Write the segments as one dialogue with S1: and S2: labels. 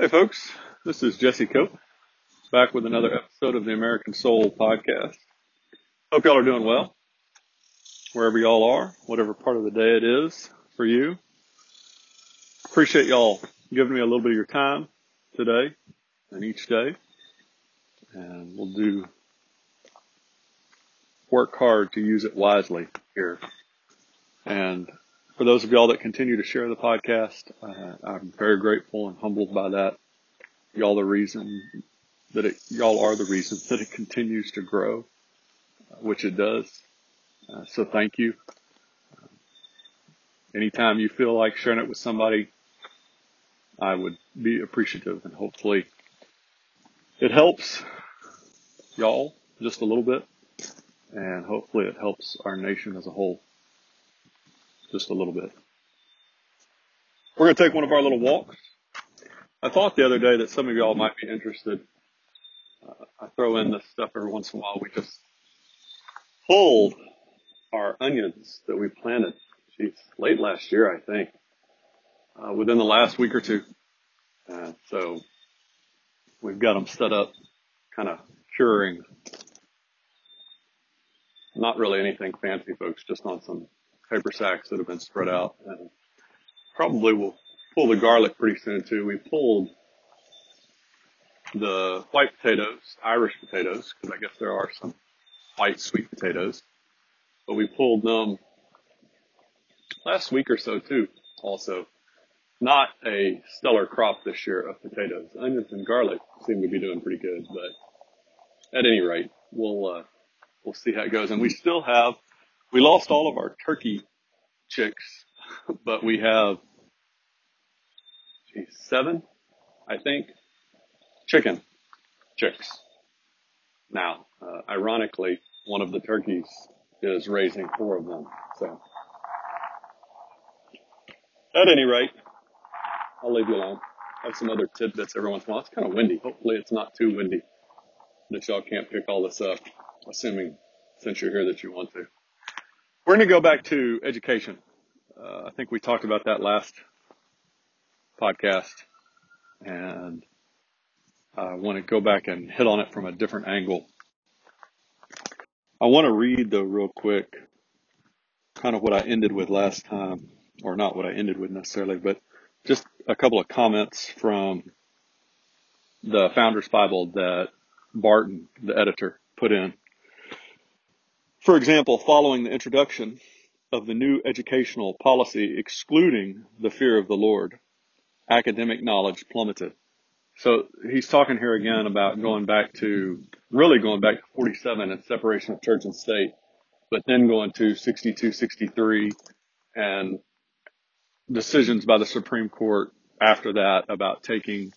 S1: Hey, folks, this is Jesse Cope back with another episode of the American Soul podcast. Hope y'all are doing well, wherever y'all are, whatever part of the day it is for you. Appreciate y'all giving me a little bit of your time today and each day, and we'll do work hard to use it wisely here. And for those of y'all that continue to share the podcast, uh, I'm very grateful and humbled by that. Y'all the reason that it, y'all are the reason that it continues to grow, uh, which it does. Uh, so thank you. anytime you feel like sharing it with somebody, I would be appreciative and hopefully it helps y'all just a little bit and hopefully it helps our nation as a whole just a little bit. We're going to take one of our little walks. I thought the other day that some of y'all might be interested. Uh, I throw in this stuff every once in a while. We just pulled our onions that we planted, geez, late last year, I think, uh, within the last week or two. Uh, so we've got them set up, kind of curing. Not really anything fancy, folks, just on some paper sacks that have been spread out. And probably will pull the garlic pretty soon too. We pulled the white potatoes, Irish potatoes, because I guess there are some white sweet potatoes, but we pulled them last week or so too. Also, not a stellar crop this year of potatoes. Onions and garlic seem to be doing pretty good, but at any rate, we'll uh, we'll see how it goes. And we still have we lost all of our turkey chicks, but we have geez, seven, I think, chicken chicks. Now, uh, ironically, one of the turkeys is raising four of them. So, at any rate, I'll leave you alone. I have some other tidbits every once in a while. It's kind of windy. Hopefully, it's not too windy that y'all can't pick all this up, assuming since you're here that you want to. We're going to go back to education. Uh, I think we talked about that last podcast, and I want to go back and hit on it from a different angle. I want to read, though, real quick, kind of what I ended with last time, or not what I ended with necessarily, but just a couple of comments from the Founders Bible that Barton, the editor, put in. For example, following the introduction of the new educational policy excluding the fear of the Lord, academic knowledge plummeted. So he's talking here again about going back to, really going back to 47 and separation of church and state, but then going to 62, 63 and decisions by the Supreme Court after that about taking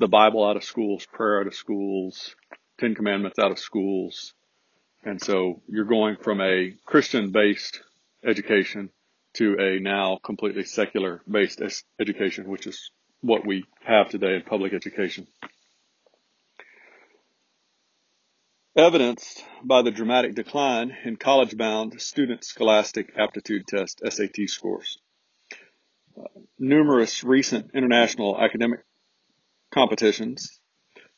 S1: the Bible out of schools, prayer out of schools, Ten Commandments out of schools, and so you're going from a Christian based education to a now completely secular based education, which is what we have today in public education. Evidenced by the dramatic decline in college bound student scholastic aptitude test SAT scores. Uh, numerous recent international academic competitions,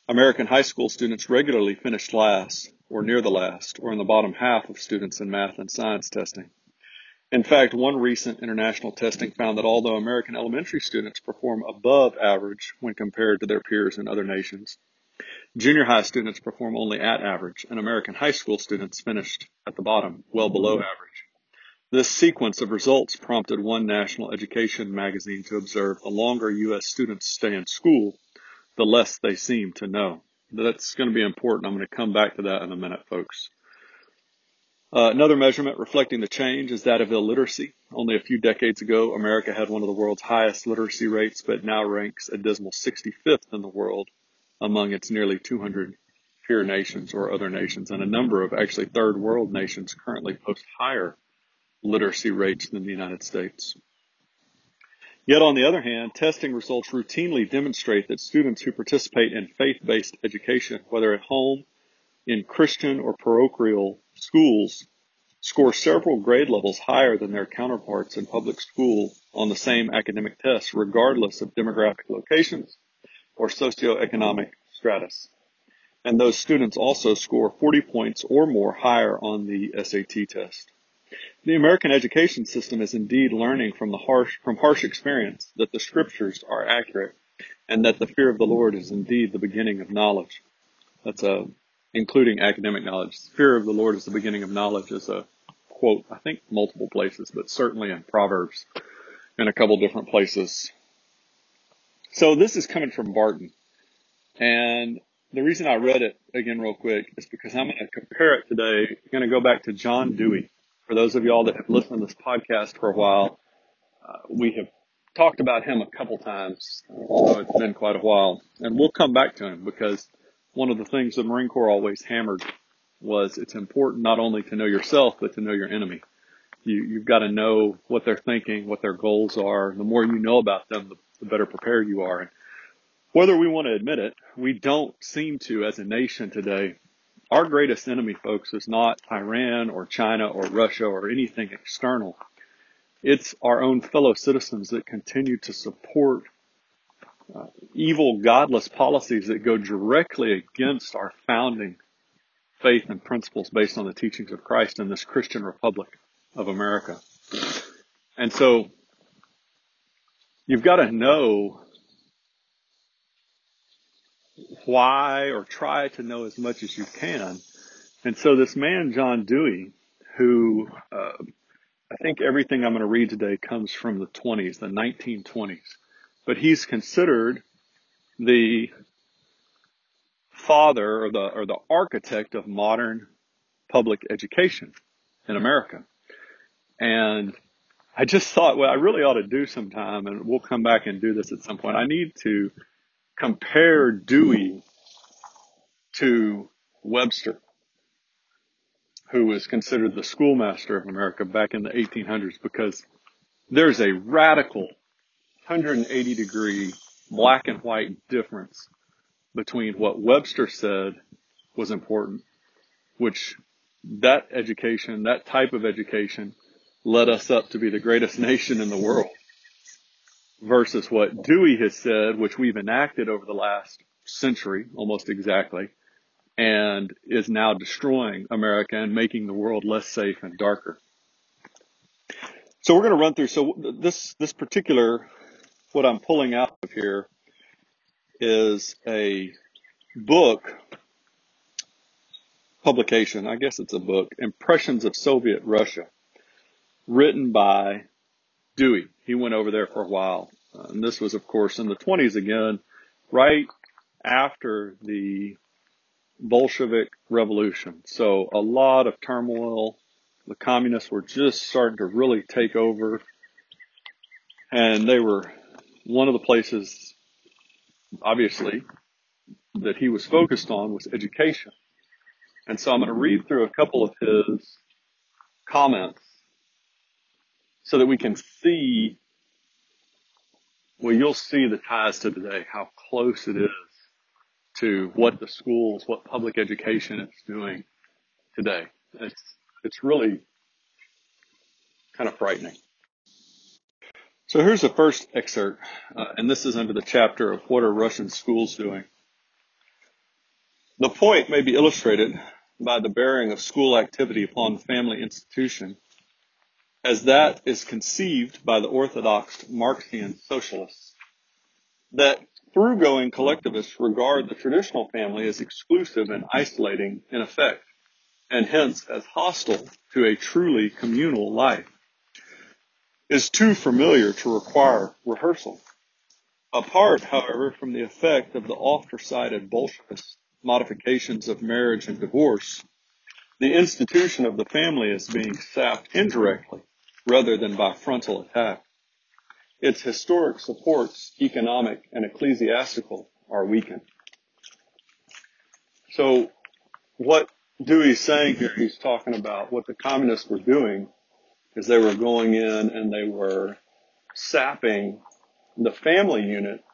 S1: American high school students regularly finished last or near the last, or in the bottom half of students in math and science testing. In fact, one recent international testing found that although American elementary students perform above average when compared to their peers in other nations, junior high students perform only at average, and American high school students finished at the bottom, well below average. This sequence of results prompted one national education magazine to observe the longer U.S. students stay in school, the less they seem to know. That's going to be important. I'm going to come back to that in a minute, folks. Uh, another measurement reflecting the change is that of illiteracy. Only a few decades ago, America had one of the world's highest literacy rates, but now ranks a dismal 65th in the world among its nearly 200 peer nations or other nations. And a number of actually third world nations currently post higher literacy rates than the United States. Yet on the other hand, testing results routinely demonstrate that students who participate in faith-based education, whether at home, in Christian or parochial schools, score several grade levels higher than their counterparts in public school on the same academic tests, regardless of demographic locations or socioeconomic stratus. And those students also score 40 points or more higher on the SAT test. The American education system is indeed learning from the harsh, from harsh experience that the scriptures are accurate and that the fear of the Lord is indeed the beginning of knowledge. That's a, including academic knowledge. Fear of the Lord is the beginning of knowledge is a quote, I think multiple places, but certainly in Proverbs in a couple different places. So this is coming from Barton. And the reason I read it again real quick is because I'm going to compare it today. I'm going to go back to John Dewey. For those of y'all that have listened to this podcast for a while, uh, we have talked about him a couple times, although it's been quite a while. And we'll come back to him because one of the things the Marine Corps always hammered was it's important not only to know yourself, but to know your enemy. You, you've got to know what they're thinking, what their goals are. The more you know about them, the, the better prepared you are. And whether we want to admit it, we don't seem to as a nation today. Our greatest enemy, folks, is not Iran or China or Russia or anything external. It's our own fellow citizens that continue to support uh, evil, godless policies that go directly against our founding faith and principles based on the teachings of Christ in this Christian Republic of America. And so you've got to know why or try to know as much as you can. And so this man, John Dewey, who uh, I think everything I'm going to read today comes from the 20s, the 1920s, but he's considered the father or the or the architect of modern public education in America. And I just thought, well, I really ought to do some time, and we'll come back and do this at some point. I need to compare Dewey to Webster, who was considered the schoolmaster of America back in the 1800s, because there's a radical 180 degree black and white difference between what Webster said was important, which that education, that type of education led us up to be the greatest nation in the world versus what Dewey has said, which we've enacted over the last century, almost exactly, and is now destroying America and making the world less safe and darker. So we're going to run through. So this, this particular, what I'm pulling out of here is a book publication. I guess it's a book, Impressions of Soviet Russia, written by Dewey. He went over there for a while. Uh, and this was, of course, in the 20s again, right after the Bolshevik Revolution. So a lot of turmoil. The communists were just starting to really take over. And they were one of the places obviously, that he was focused on was education. And so I'm going to read through a couple of his comments so that we can see, well, you'll see the ties to today, how close it is to what the schools, what public education is doing today. It's, it's really kind of frightening. So here's the first excerpt, uh, and this is under the chapter of what are Russian schools doing. The point may be illustrated by the bearing of school activity upon the family institution as that is conceived by the orthodox Marxian socialists. That through-going collectivists regard the traditional family as exclusive and isolating in effect, and hence as hostile to a truly communal life is too familiar to require rehearsal. Apart, however, from the effect of the oft-recited Bolshevist modifications of marriage and divorce, the institution of the family is being sapped indirectly rather than by frontal attack. Its historic supports, economic and ecclesiastical, are weakened. So what Dewey's saying here, he's talking about what the communists were doing is they were going in and they were sapping the family unit,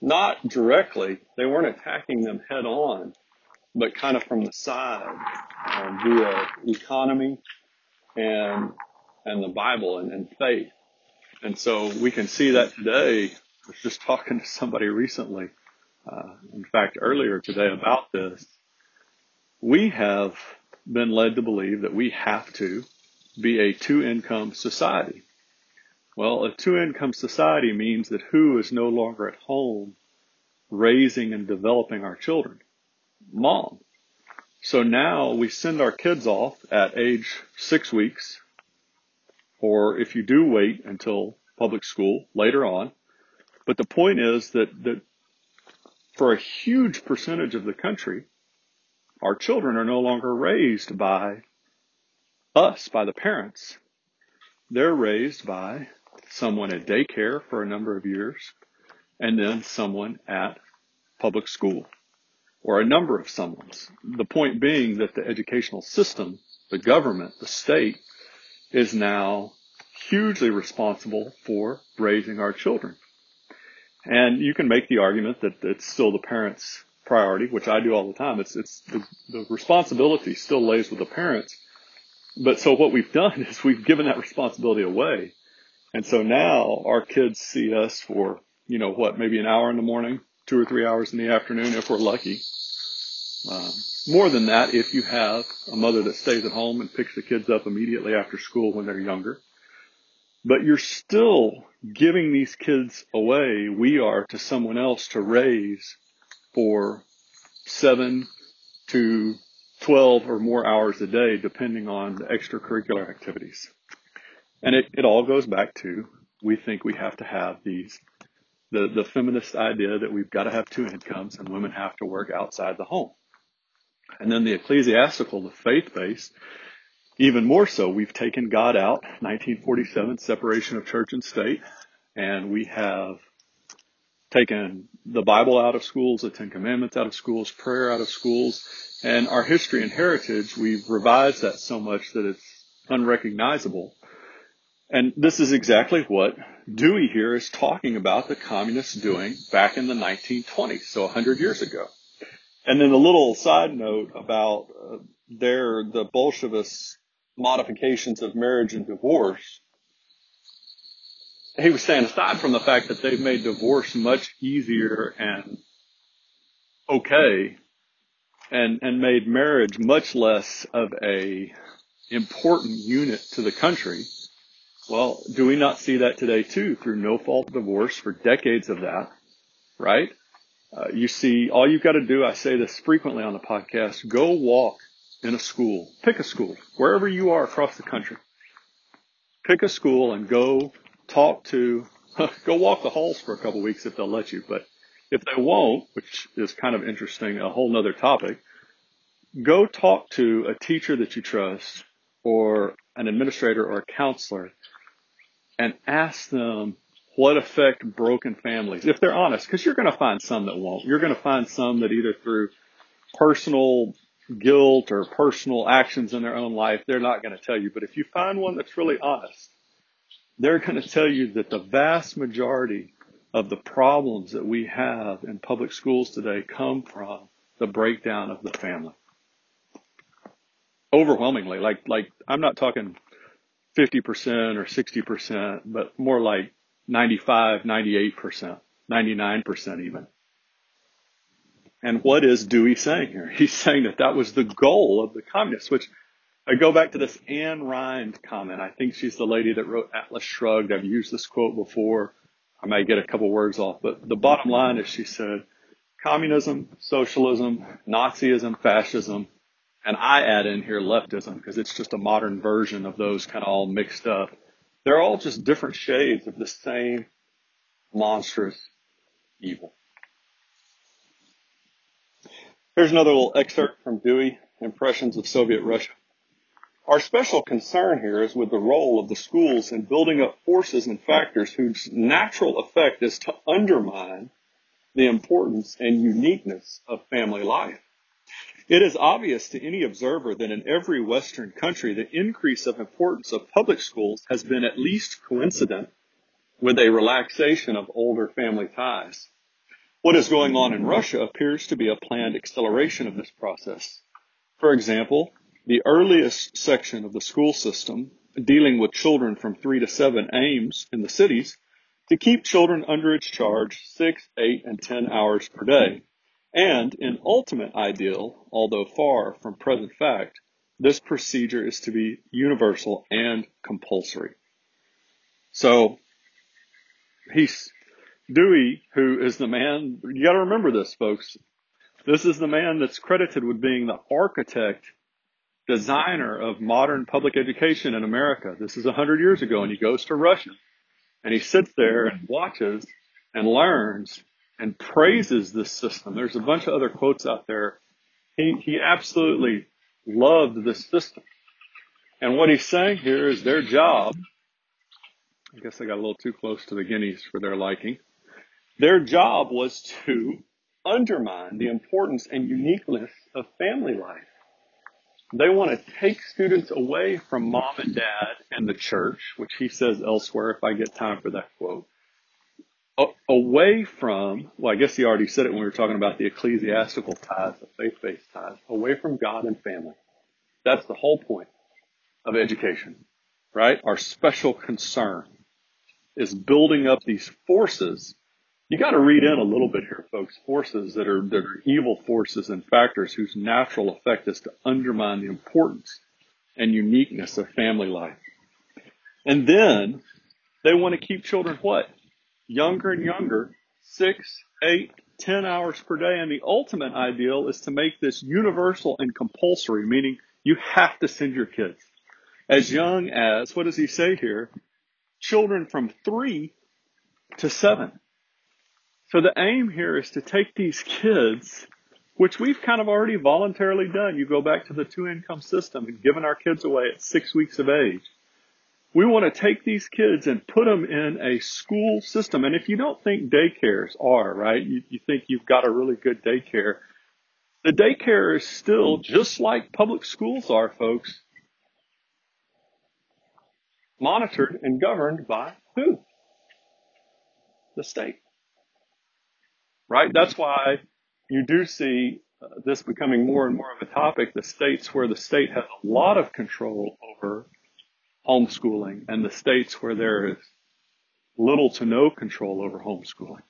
S1: not directly. They weren't attacking them head on, but kind of from the side um, via economy and and the Bible and, and faith. And so we can see that today. I was just talking to somebody recently uh, in fact, earlier today about this, we have been led to believe that we have to be a two income society. Well, a two income society means that who is no longer at home raising and developing our children? Mom. So now we send our kids off at age six weeks, or if you do wait until public school later on. But the point is that, that for a huge percentage of the country, our children are no longer raised by us, by the parents. They're raised by someone at daycare for a number of years and then someone at public school or a number of someone's. The point being that the educational system, the government, the state is now hugely responsible for raising our children. And you can make the argument that it's still the parents' priority, which I do all the time. It's, it's the, the responsibility still lays with the parents. But so what we've done is we've given that responsibility away. And so now our kids see us for, you know, what, maybe an hour in the morning, two or three hours in the afternoon if we're lucky. Um, more than that if you have a mother that stays at home and picks the kids up immediately after school when they're younger. But you're still giving these kids away, we are, to someone else to raise for seven to 12 or more hours a day, depending on the extracurricular activities. And it, it all goes back to we think we have to have these the, the feminist idea that we've got to have two incomes and women have to work outside the home. And then the ecclesiastical, the faith based, even more so, we've taken God out, 1947 separation of church and state, and we have taken the Bible out of schools, the Ten Commandments out of schools, prayer out of schools, and our history and heritage, we've revised that so much that it's unrecognizable. And this is exactly what Dewey here is talking about the communists doing back in the 1920s, so 100 years ago. And then a little side note about uh, their, the Bolshevists modifications of marriage and divorce. He was saying aside from the fact that they've made divorce much easier and okay and, and made marriage much less of a important unit to the country. Well, do we not see that today too through no fault divorce for decades of that, right? Uh, you see, all you've got to do, I say this frequently on the podcast, go walk in a school. Pick a school, wherever you are across the country. Pick a school and go talk to, go walk the halls for a couple of weeks if they'll let you. But if they won't, which is kind of interesting, a whole nother topic, go talk to a teacher that you trust or an administrator or a counselor and ask them what affect broken families, if they're honest, because you're going to find some that won't. You're going to find some that either through personal guilt or personal actions in their own life, they're not going to tell you. But if you find one that's really honest, they're going to tell you that the vast majority of the problems that we have in public schools today come from the breakdown of the family. Overwhelmingly, like, like, I'm not talking 50% or 60%, but more like 95, 98%, 99% even. And what is Dewey saying here? He's saying that that was the goal of the communists, which I go back to this Ayn Rand comment. I think she's the lady that wrote Atlas Shrugged. I've used this quote before. I might get a couple words off, but the bottom line is she said, communism, socialism, Nazism, fascism, and I add in here leftism because it's just a modern version of those kind of all mixed up. They're all just different shades of the same monstrous evil. Here's another little excerpt from Dewey, Impressions of Soviet Russia. Our special concern here is with the role of the schools in building up forces and factors whose natural effect is to undermine the importance and uniqueness of family life. It is obvious to any observer that in every Western country, the increase of importance of public schools has been at least coincident with a relaxation of older family ties. What is going on in Russia appears to be a planned acceleration of this process. For example, the earliest section of the school system dealing with children from three to seven aims in the cities to keep children under its charge six, eight, and ten hours per day. And in ultimate ideal, although far from present fact, this procedure is to be universal and compulsory. So he's Dewey, who is the man, you gotta remember this folks. This is the man that's credited with being the architect, designer of modern public education in America. This is a hundred years ago and he goes to Russia and he sits there and watches and learns and praises this system. There's a bunch of other quotes out there. He, he absolutely loved this system. And what he's saying here is their job, I guess I got a little too close to the guineas for their liking. Their job was to undermine the importance and uniqueness of family life. They want to take students away from mom and dad and the church, which he says elsewhere if I get time for that quote, away from, well, I guess he already said it when we were talking about the ecclesiastical ties, the faith-based ties, away from God and family. That's the whole point of education, right? Our special concern is building up these forces you got to read in a little bit here, folks. Forces that are that are evil forces and factors whose natural effect is to undermine the importance and uniqueness of family life. And then they want to keep children what? Younger and younger, six, eight, ten hours per day. And the ultimate ideal is to make this universal and compulsory, meaning you have to send your kids as young as, what does he say here? Children from three to seven. So the aim here is to take these kids, which we've kind of already voluntarily done. You go back to the two income system and given our kids away at six weeks of age. We want to take these kids and put them in a school system. And if you don't think daycares are, right, you, you think you've got a really good daycare, the daycare is still just like public schools are, folks, monitored and governed by who? The state right? That's why you do see uh, this becoming more and more of a topic. The states where the state has a lot of control over homeschooling and the states where there is little to no control over homeschooling.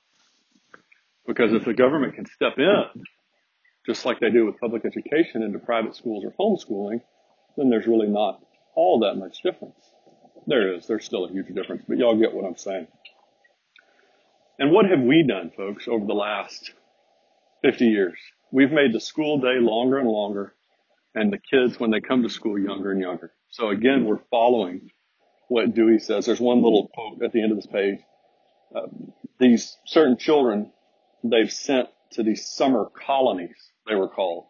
S1: Because if the government can step in, just like they do with public education into private schools or homeschooling, then there's really not all that much difference. There is. There's still a huge difference, but y'all get what I'm saying. And what have we done, folks, over the last 50 years? We've made the school day longer and longer and the kids when they come to school younger and younger. So again, we're following what Dewey says. There's one little quote at the end of this page. Uh, these certain children they've sent to these summer colonies, they were called,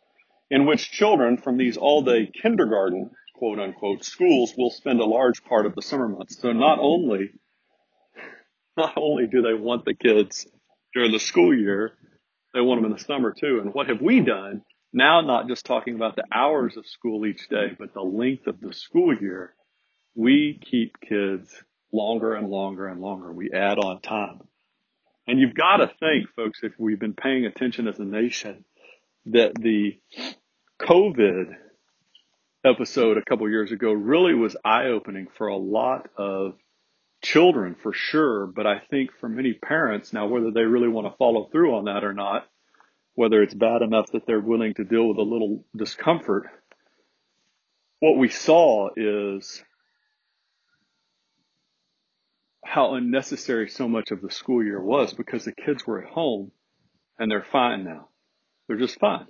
S1: in which children from these all day kindergarten, quote unquote, schools will spend a large part of the summer months. So not only not only do they want the kids during the school year, they want them in the summer too. And what have we done? Now, not just talking about the hours of school each day, but the length of the school year. We keep kids longer and longer and longer. We add on time. And you've got to think, folks, if we've been paying attention as a nation, that the COVID episode a couple years ago really was eye opening for a lot of children for sure, but I think for many parents now, whether they really want to follow through on that or not, whether it's bad enough that they're willing to deal with a little discomfort, what we saw is how unnecessary so much of the school year was because the kids were at home and they're fine now. They're just fine.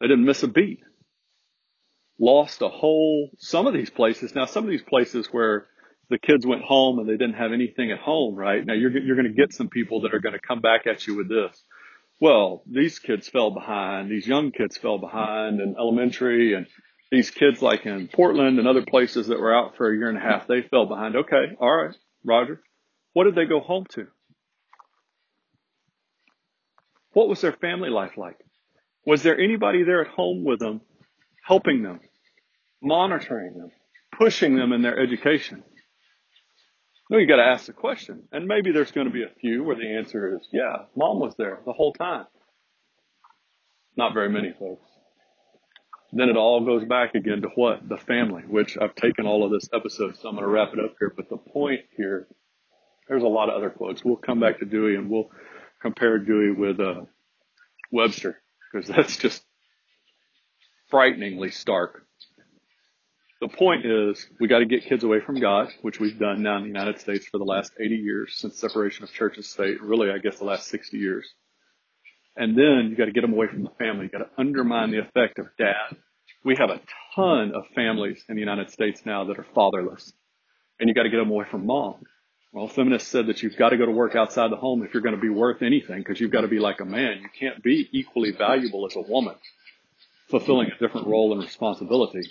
S1: They didn't miss a beat. Lost a whole, some of these places. Now, some of these places where the kids went home and they didn't have anything at home, right? Now you're, you're going to get some people that are going to come back at you with this. Well, these kids fell behind. These young kids fell behind in elementary and these kids like in Portland and other places that were out for a year and a half, they fell behind. Okay. All right. Roger. What did they go home to? What was their family life like? Was there anybody there at home with them, helping them, monitoring them, pushing them in their education? No, you got to ask the question. And maybe there's going to be a few where the answer is, yeah, mom was there the whole time. Not very many folks. Then it all goes back again to what? The family, which I've taken all of this episode, so I'm going to wrap it up here. But the point here There's a lot of other quotes. We'll come back to Dewey and we'll compare Dewey with uh, Webster because that's just frighteningly stark. The point is we got to get kids away from God, which we've done now in the United States for the last 80 years since separation of church and state, really I guess the last 60 years. And then you got to get them away from the family. You got to undermine the effect of dad. We have a ton of families in the United States now that are fatherless. And you got to get them away from mom. Well, feminists said that you've got to go to work outside the home if you're going to be worth anything because you've got to be like a man. You can't be equally valuable as a woman, fulfilling a different role and responsibility.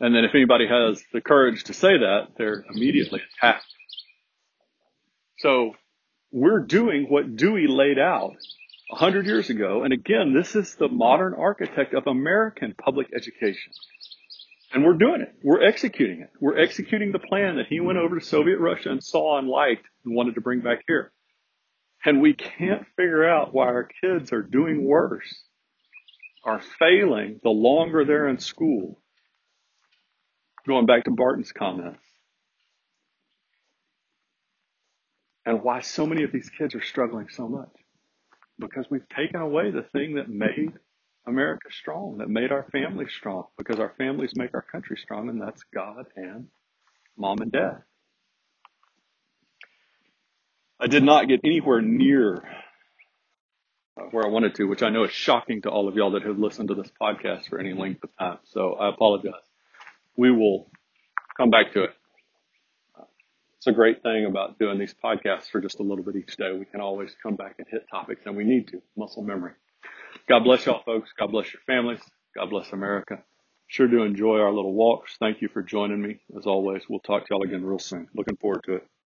S1: And then if anybody has the courage to say that, they're immediately attacked. So we're doing what Dewey laid out a hundred years ago. And again, this is the modern architect of American public education. And we're doing it. We're executing it. We're executing the plan that he went over to Soviet Russia and saw and liked and wanted to bring back here. And we can't figure out why our kids are doing worse, are failing the longer they're in school. Going back to Barton's comments. And why so many of these kids are struggling so much. Because we've taken away the thing that made America strong, that made our families strong, because our families make our country strong, and that's God and mom and dad. I did not get anywhere near uh, where I wanted to, which I know is shocking to all of y'all that have listened to this podcast for any length of time. So I apologize. We will come back to it. It's a great thing about doing these podcasts for just a little bit each day. We can always come back and hit topics and we need to. Muscle memory. God bless y'all folks. God bless your families. God bless America. Sure do enjoy our little walks. Thank you for joining me. As always, we'll talk to y'all again real soon. Looking forward to it.